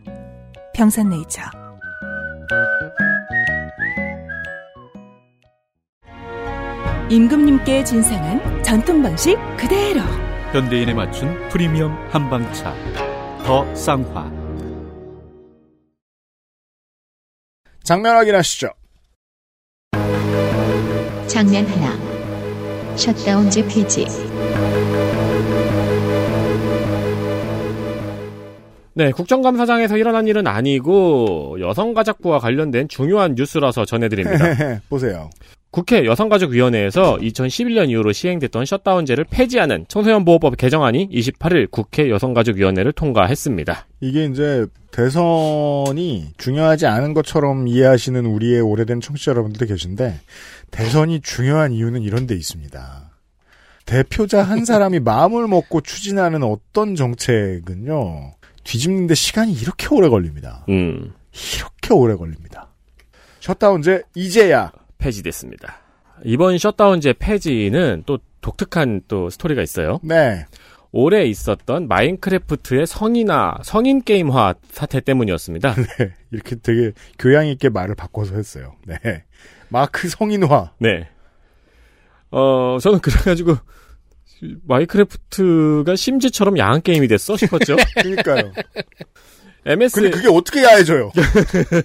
경산네이처 임금님께 진상한 전통 방식 그대로. 현대인에 맞춘 프리미엄 한방차. 더 쌍화. 장면 확인하시죠. 장면 하나. 셧다운제 폐지. 네, 국정감사장에서 일어난 일은 아니고 여성가족부와 관련된 중요한 뉴스라서 전해드립니다. [laughs] 보세요. 국회 여성가족위원회에서 2011년 이후로 시행됐던 셧다운제를 폐지하는 청소년 보호법 개정안이 28일 국회 여성가족위원회를 통과했습니다. 이게 이제 대선이 중요하지 않은 것처럼 이해하시는 우리의 오래된 청취자 여러분들 계신데 대선이 중요한 이유는 이런 데 있습니다. 대표자 한 사람이 마음을 먹고 추진하는 어떤 정책은요. 뒤집는데 시간이 이렇게 오래 걸립니다. 음, 이렇게 오래 걸립니다. 셧다운제 이제야 폐지됐습니다. 이번 셧다운제 폐지는 또 독특한 또 스토리가 있어요. 네. 올해 있었던 마인크래프트의 성인화, 성인 게임화 사태 때문이었습니다. [laughs] 네. 이렇게 되게 교양 있게 말을 바꿔서 했어요. 네. 마크 성인화. 네. 어, 저는 그래가지고, 마인크래프트가 심지처럼 야한 게임이 됐어 싶었죠. [laughs] 그러니까요. MS. 근데 그게 어떻게 야해져요?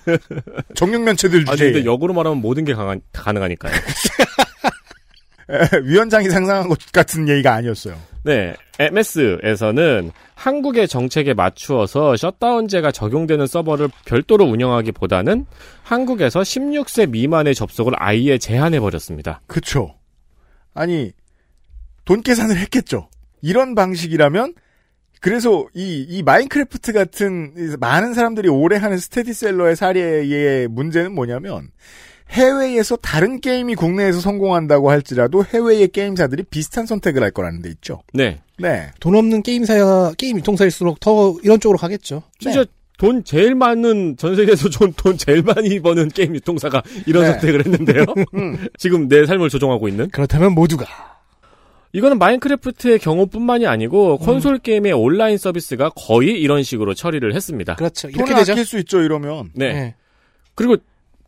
[laughs] 정육면체들 아니, 주제에. 근데 역으로 말하면 모든 게 강한, 가능하니까요. [laughs] 에, 위원장이 상상한 것 같은 얘기가 아니었어요. 네. MS에서는 한국의 정책에 맞추어서 셧다운제가 적용되는 서버를 별도로 운영하기보다는 한국에서 16세 미만의 접속을 아예 제한해버렸습니다. 그쵸. 아니, 돈 계산을 했겠죠. 이런 방식이라면, 그래서 이, 이 마인크래프트 같은 이 많은 사람들이 오래 하는 스테디셀러의 사례의 문제는 뭐냐면, 해외에서 다른 게임이 국내에서 성공한다고 할지라도 해외의 게임사들이 비슷한 선택을 할 거라는 데 있죠. 네. 네. 돈 없는 게임사야 게임 유통사일수록 더 이런 쪽으로 가겠죠. 진짜 돈 제일 많은 전 세계에서 돈, 돈 제일 많이 버는 게임 유통사가 이런 네. 선택을 했는데요. [laughs] 음. 지금 내 삶을 조종하고 있는. 그렇다면 모두가 이거는 마인크래프트의 경우뿐만이 아니고 콘솔 게임의 온라인 서비스가 거의 이런 식으로 처리를 했습니다. 그렇죠. 이렇게 돈을 되죠. 아낄 수 있죠, 이러면. 네. 네. 그리고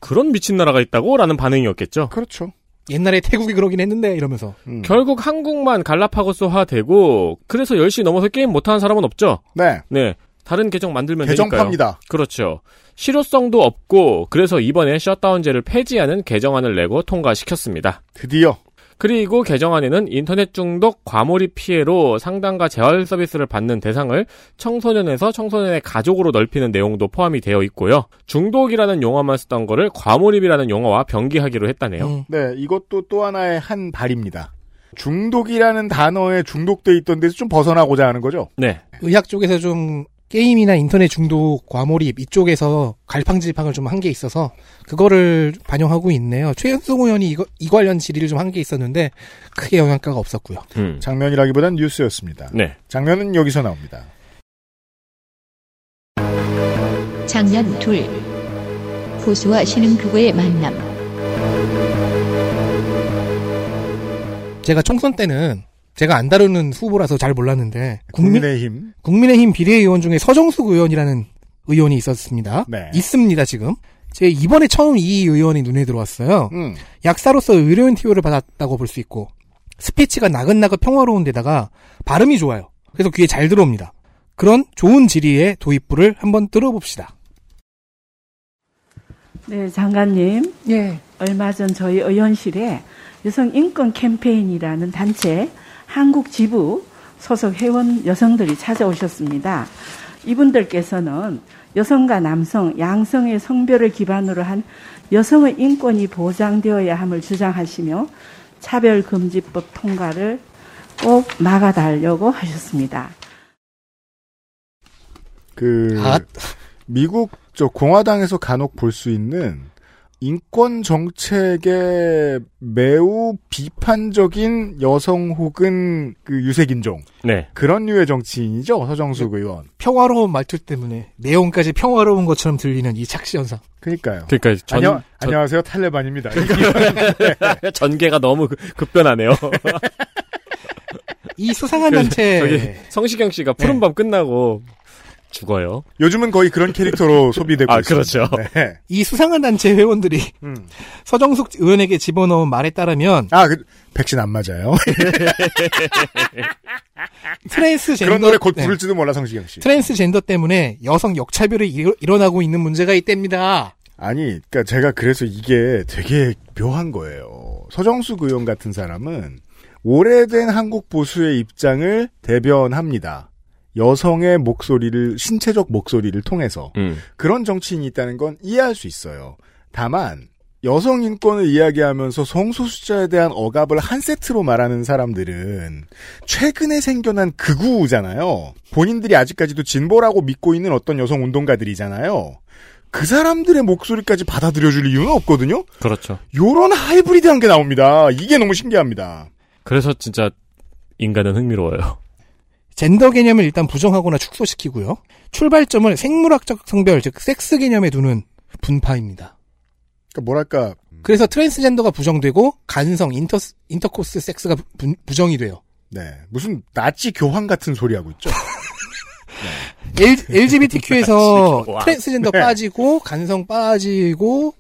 그런 미친 나라가 있다고? 라는 반응이었겠죠. 그렇죠. 옛날에 태국이 그러긴 했는데 이러면서 음. 결국 한국만 갈라파고스화 되고 그래서 10시 넘어서 게임 못하는 사람은 없죠. 네. 네. 다른 계정 만들면 되니까요. 개정팝니다. 그렇죠. 실효성도 없고 그래서 이번에 셧다운제를 폐지하는 개정안을 내고 통과시켰습니다. 드디어. 그리고 개정안에는 인터넷 중독 과몰입 피해로 상담과 재활 서비스를 받는 대상을 청소년에서 청소년의 가족으로 넓히는 내용도 포함이 되어 있고요. 중독이라는 용어만 쓰던 거를 과몰입이라는 용어와 병기하기로 했다네요. 음. 네, 이것도 또 하나의 한 발입니다. 중독이라는 단어에 중독돼 있던 데서 좀 벗어나고자 하는 거죠. 네. 의학 쪽에서 좀 게임이나 인터넷 중독, 과몰입 이쪽에서 갈팡질팡을 좀 한 게 있어서 그거를 반영하고 있네요. 최현성 의원이 이거 이 관련 질의를 좀 한 게 있었는데 크게 영향가가 없었고요. 음. 장면이라기보단 뉴스였습니다. 네. 장면은 여기서 나옵니다. 장면 둘. 보수와 신흥크구의 만남. 제가 총선 때는 제가 안 다루는 후보라서 잘 몰랐는데 국민, 국민의힘. 국민의힘 비례의원 중에 서정숙 의원이라는 의원이 있었습니다. 네. 있습니다 지금. 제 이번에 처음 이 의원이 눈에 들어왔어요. 음. 약사로서 의료인 티오를 받았다고 볼 수 있고 스피치가 나긋나긋 평화로운 데다가 발음이 좋아요. 그래서 귀에 잘 들어옵니다. 그런 좋은 질의의 도입부를 한번 들어봅시다. 네, 장관님. 예. 얼마 전 저희 의원실에 여성 인권 캠페인이라는 단체 한국 지부 소속 회원 여성들이 찾아오셨습니다. 이분들께서는 여성과 남성, 양성의 성별을 기반으로 한 여성의 인권이 보장되어야 함을 주장하시며 차별금지법 통과를 꼭 막아달라고 하셨습니다. 그 아. 미국 저 공화당에서 간혹 볼 수 있는 인권 정책에 매우 비판적인 여성 혹은 그 유색인종 네. 그런 류의 정치인이죠 서정숙 의원. 평화로운 말투 때문에 내용까지 평화로운 것처럼 들리는 이 착시 현상. 그러니까요. 그러니까 전, 안녕 전- 안녕하세요 탈레반입니다. [laughs] [laughs] 전개가 너무 급- 급변하네요. 이 수상한 그, 단체 저기 성시경 씨가 푸른밤 끝나고 죽어요. 요즘은 거의 그런 캐릭터로 소비되고 아, 있습니다. 그렇죠. 네. [laughs] 이 수상한 단체 회원들이 음. 서정숙 의원에게 집어넣은 말에 따르면 아, 그, 백신 안 맞아요. [laughs] 트랜스젠더 그런 노래 곧 네. 부를지도 몰라, 성시경 씨. 트랜스젠더 때문에 여성 역차별이 일- 일어나고 있는 문제가 있답니다. 아니, 그니까 제가 그래서 이게 되게 묘한 거예요. 서정숙 의원 같은 사람은 오래된 한국 보수의 입장을 대변합니다. 여성의 목소리를, 신체적 목소리를 통해서. 음. 그런 정치인이 있다는 건 이해할 수 있어요. 다만, 여성 인권을 이야기하면서 성소수자에 대한 억압을 한 세트로 말하는 사람들은 최근에 생겨난 극우잖아요. 본인들이 아직까지도 진보라고 믿고 있는 어떤 여성 운동가들이잖아요. 그 사람들의 목소리까지 받아들여줄 이유는 없거든요? 그렇죠. 요런 하이브리드한 게 나옵니다. 이게 너무 신기합니다. 그래서 진짜 인간은 흥미로워요. 젠더 개념을 일단 부정하거나 축소시키고요. 출발점을 생물학적 성별, 즉 섹스 개념에 두는 분파입니다. 그러니까 뭐랄까, 그래서 트랜스젠더가 부정되고 간성, 인터, 인터코스 섹스가 부, 부정이 돼요. 네. 무슨 나치 교황 같은 소리 하고 있죠? LGBTQ에서 와. 트랜스젠더 네. 빠지고 간성 빠지고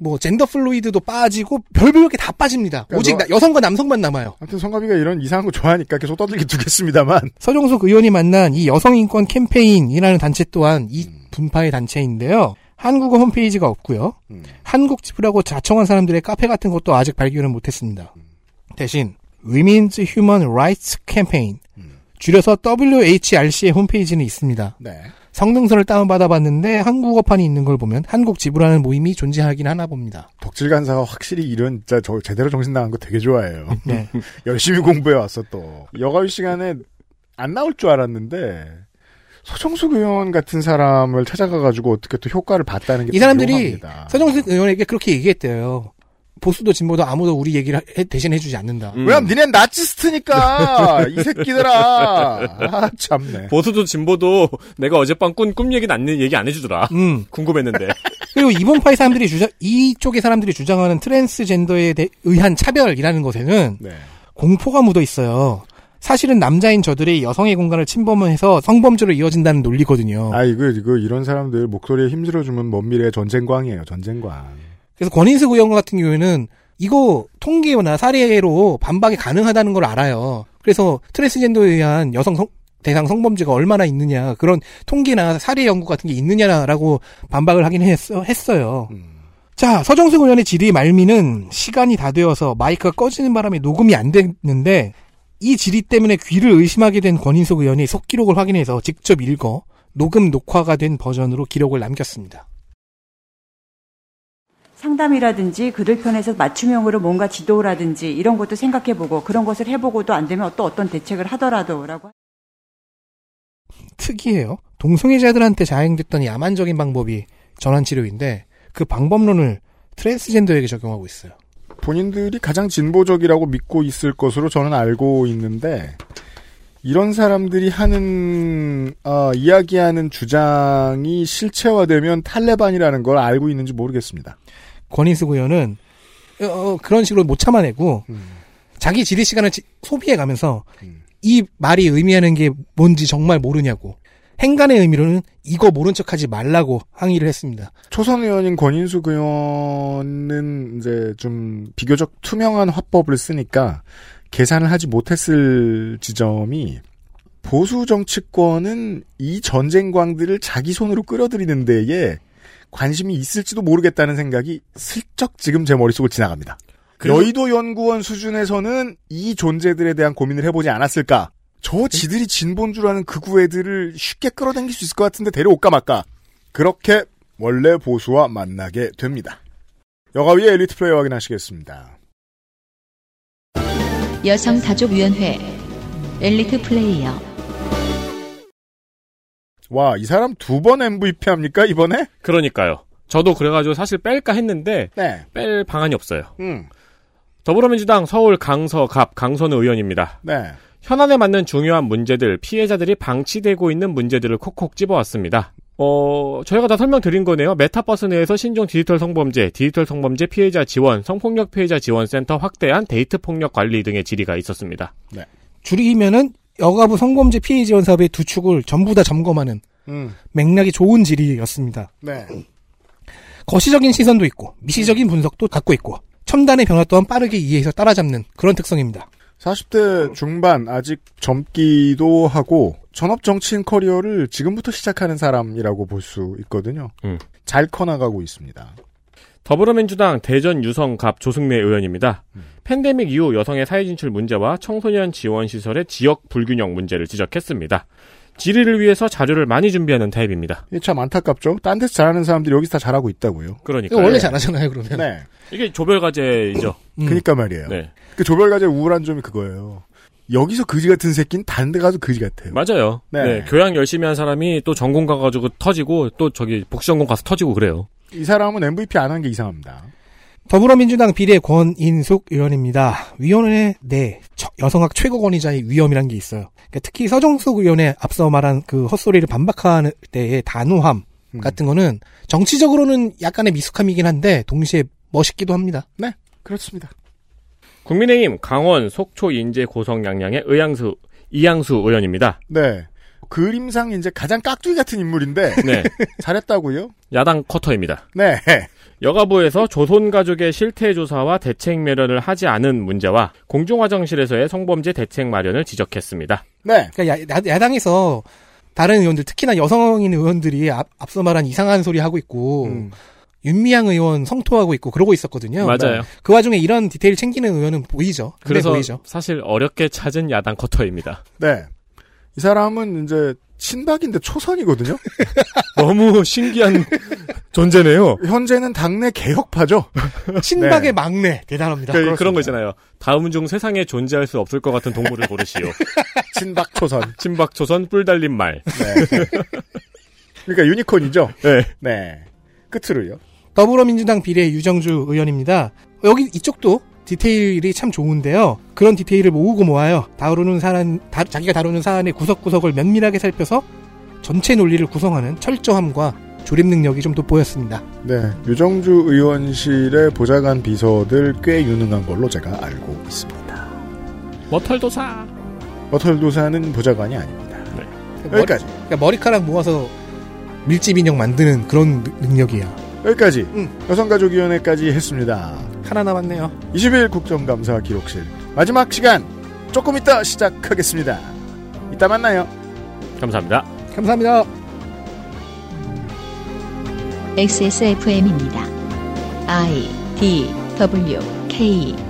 뭐 gender fluid도 빠지고 별별 게 다 빠집니다. 그러니까 오직 너- 나- 여성과 남성만 남아요. 아무튼 성가비가 이런 이상한 거 좋아하니까 계속 떠들게 두겠습니다만. [laughs] 서정숙 의원이 만난 이 여성인권 캠페인이라는 단체 또한 이 분파의 단체인데요. 한국어 홈페이지가 없고요. 음. 한국지부라고 자청한 사람들의 카페 같은 것도 아직 발견을 못했습니다. 대신 Women's Human Rights Campaign 줄여서 WHRC의 홈페이지는 있습니다. 네. 성능선을 다운받아 봤는데 한국어판이 있는 걸 보면 한국 지부라는 모임이 존재하긴 하나 봅니다. 덕질 간사가 확실히 이런 진짜 저 제대로 정신 나간 거 되게 좋아해요. [laughs] 네. [laughs] 열심히 공부해 왔어 또. 여가위 시간에 안 나올 줄 알았는데 서정숙 의원 같은 사람을 찾아가가지고 어떻게 또 효과를 봤다는 게 이 사람들이 묘합니다. 서정숙 의원에게 그렇게 얘기했대요. 보수도 진보도 아무도 우리 얘기를 해- 대신 해주지 않는다. 음. 왜냐면 니넨 나치스트니까 이 새끼들아. 아 참네. 보수도 진보도 내가 어젯밤 꾼 꿈 얘기는 안, 얘기 안 해주더라. 음. [laughs] 궁금했는데. 그리고 이번 파의 사람들이 주장, 이쪽의 사람들이 주장하는 트랜스젠더에 대, 의한 차별이라는 것에는 네. 공포가 묻어 있어요. 사실은 남자인 저들이 여성의 공간을 침범해서 성범죄로 이어진다는 논리거든요. 아 이거 이거 이런 사람들 목소리에 힘 실어주면 먼 미래의 전쟁광이에요. 전쟁광. 그래서 권인숙 의원 같은 경우에는 이거 통계나 사례로 반박이 가능하다는 걸 알아요. 그래서 트랜스젠더에 의한 여성 성- 대상 성범죄가 얼마나 있느냐 그런 통계나 사례 연구 같은 게 있느냐라고 반박을 하긴 했어, 했어요. 음. 자 서정숙 의원의 질의 말미는 시간이 다 되어서 마이크가 꺼지는 바람에 녹음이 안 됐는데 이 질의 때문에 귀를 의심하게 된 권인숙 의원이 속기록을 확인해서 직접 읽어 녹음 녹화가 된 버전으로 기록을 남겼습니다. 상담이라든지 그들 편에서 맞춤형으로 뭔가 지도라든지 이런 것도 생각해보고 그런 것을 해보고도 안 되면 또 어떤 대책을 하더라도라고. 특이해요. 동성애자들한테 자행됐던 야만적인 방법이 전환치료인데 그 방법론을 트랜스젠더에게 적용하고 있어요. 본인들이 가장 진보적이라고 믿고 있을 것으로 저는 알고 있는데 이런 사람들이 하는 어, 이야기하는 주장이 실체화되면 탈레반이라는 걸 알고 있는지 모르겠습니다. 권인숙 의원은 어, 어, 그런 식으로 못 참아내고 음. 자기 질의 시간을 지- 소비해 가면서 음. 이 말이 의미하는 게 뭔지 정말 모르냐고 행간의 의미로는 이거 모른 척하지 말라고 항의를 했습니다. 초선 의원인 권인숙 의원은 이제 좀 비교적 투명한 화법을 쓰니까 계산을 하지 못했을 지점이 보수 정치권은 이 전쟁광들을 자기 손으로 끌어들이는 데에 관심이 있을지도 모르겠다는 생각이 슬쩍 지금 제 머릿속을 지나갑니다. 그리고- 여의도 연구원 수준에서는 이 존재들에 대한 고민을 해보지 않았을까? 저 지들이 진본 줄 아는 극우 애들을 쉽게 끌어당길 수 있을 것 같은데 데려올까 말까? 그렇게 원래 보수와 만나게 됩니다. 여가위의 엘리트 플레이어 확인하시겠습니다. 여성가족위원회 엘리트 플레이어 와, 이 사람 두 번 MVP 합니까, 이번에? 그러니까요. 저도 그래가지고 사실 뺄까 했는데 네. 뺄 방안이 없어요. 음, 더불어민주당 서울 강서갑 강선우 의원입니다. 네. 현안에 맞는 중요한 문제들, 피해자들이 방치되고 있는 문제들을 콕콕 집어왔습니다. 어, 저희가 다 설명드린 거네요. 메타버스 내에서 신종 디지털 성범죄, 디지털 성범죄 피해자 지원, 성폭력 피해자 지원센터 확대한 데이트 폭력 관리 등의 질의가 있었습니다. 줄이면은 여가부 성범죄 피해 지원 사업의 두 축을 전부 다 점검하는 음. 맥락이 좋은 질의였습니다. 네. 거시적인 시선도 있고 미시적인 분석도 갖고 있고 첨단의 변화 또한 빠르게 이해해서 따라잡는 그런 특성입니다. 40대 중반 아직 젊기도 하고 전업 정치인 커리어를 지금부터 시작하는 사람이라고 볼 수 있거든요. 음. 잘 커나가고 있습니다. 더불어민주당 대전 유성갑 조승래 의원입니다. 음. 팬데믹 이후 여성의 사회 진출 문제와 청소년 지원 시설의 지역 불균형 문제를 지적했습니다. 질의를 위해서 자료를 많이 준비하는 타입입니다. 이게 참 안타깝죠. 딴 데서 잘하는 사람들이 여기서 다 잘하고 있다고요. 그러니까 원래 잘하잖아요, 그러면. 네. 이게 조별과제이죠. 음. 그니까 말이에요. 네, 그 조별과제 우울한 점이 그거예요. 여기서 그지 같은 새끼는 다른 데 가도 그지 같아요. 맞아요. 네. 네. 교양 열심히 한 사람이 또 전공 가가지고 터지고 또 저기 복수전공 가서 터지고 그래요. 이 사람은 MVP 안 한 게 이상합니다. 더불어민주당 비례 권인숙 의원입니다. 위원회 내 처- 여성학 최고 권위자의 위험이란 게 있어요. 그러니까 특히 서정숙 의원의 앞서 말한 그 헛소리를 반박할 때의 단호함 음. 같은 거는 정치적으로는 약간의 미숙함이긴 한데 동시에 멋있기도 합니다. 그렇습니다. 국민의힘 강원 속초 인제 고성 양양의 의양수 이양수 의원입니다. 네. 그림상 이제 가장 깍두기 같은 인물인데 네, [laughs] 잘했다고요? 야당 쿼터입니다. 네. 여가부에서 조선 가족의 실태 조사와 대책 마련을 하지 않은 문제와 공중 화장실에서의 성범죄 대책 마련을 지적했습니다. 네. 그러니까 야, 당에서 다른 의원들 특히나 여성인 의원들이 앞, 앞서 말한 이상한 소리 하고 있고 음. 윤미향 의원 성토하고 있고 그러고 있었거든요. 맞아요. 그 와중에 이런 디테일 챙기는 의원은 보이죠. 그래서 보이죠. 사실 어렵게 찾은 야당 쿼터입니다. 네. 이 사람은 이제 친박인데 초선이거든요. [laughs] 너무 신기한 존재네요. 현재는 당내 개혁파죠. [laughs] 친박의 네. 막내 대단합니다. 그, 그런 거 있잖아요. 다음 중 세상에 존재할 수 없을 것 같은 동물을 고르시오. [laughs] 친박 초선. 친박 초선 뿔 달린 말. 네. 그러니까 유니콘이죠. 네. 네. 끝으로요. 더불어민주당 비례 유정주 의원입니다. 여기 이쪽도 디테일이 참 좋은데요. 그런 디테일을 모으고 모아요. 다루는 사안, 다- 자기가 다루는 사안의 구석구석을 면밀하게 살펴서 전체 논리를 구성하는 철저함과 조립 능력이 좀 돋보였습니다. 네. 유정주 의원실의 보좌관 비서들 꽤 유능한 걸로 제가 알고 있습니다. 머털도사. 머털도사는 보좌관이 아닙니다. 머리, 여기까지. 그러니까 머리카락 모아서 밀집 인형 만드는 그런 능- 능력이야. 여기까지. 음. 여성가족위원회까지 했습니다. 하나 남았네요. 20일 국정감사 기록실. 마지막 시간. 조금 이따 시작하겠습니다. 이따 만나요. 감사합니다. 감사합니다. XSFM입니다. I D W K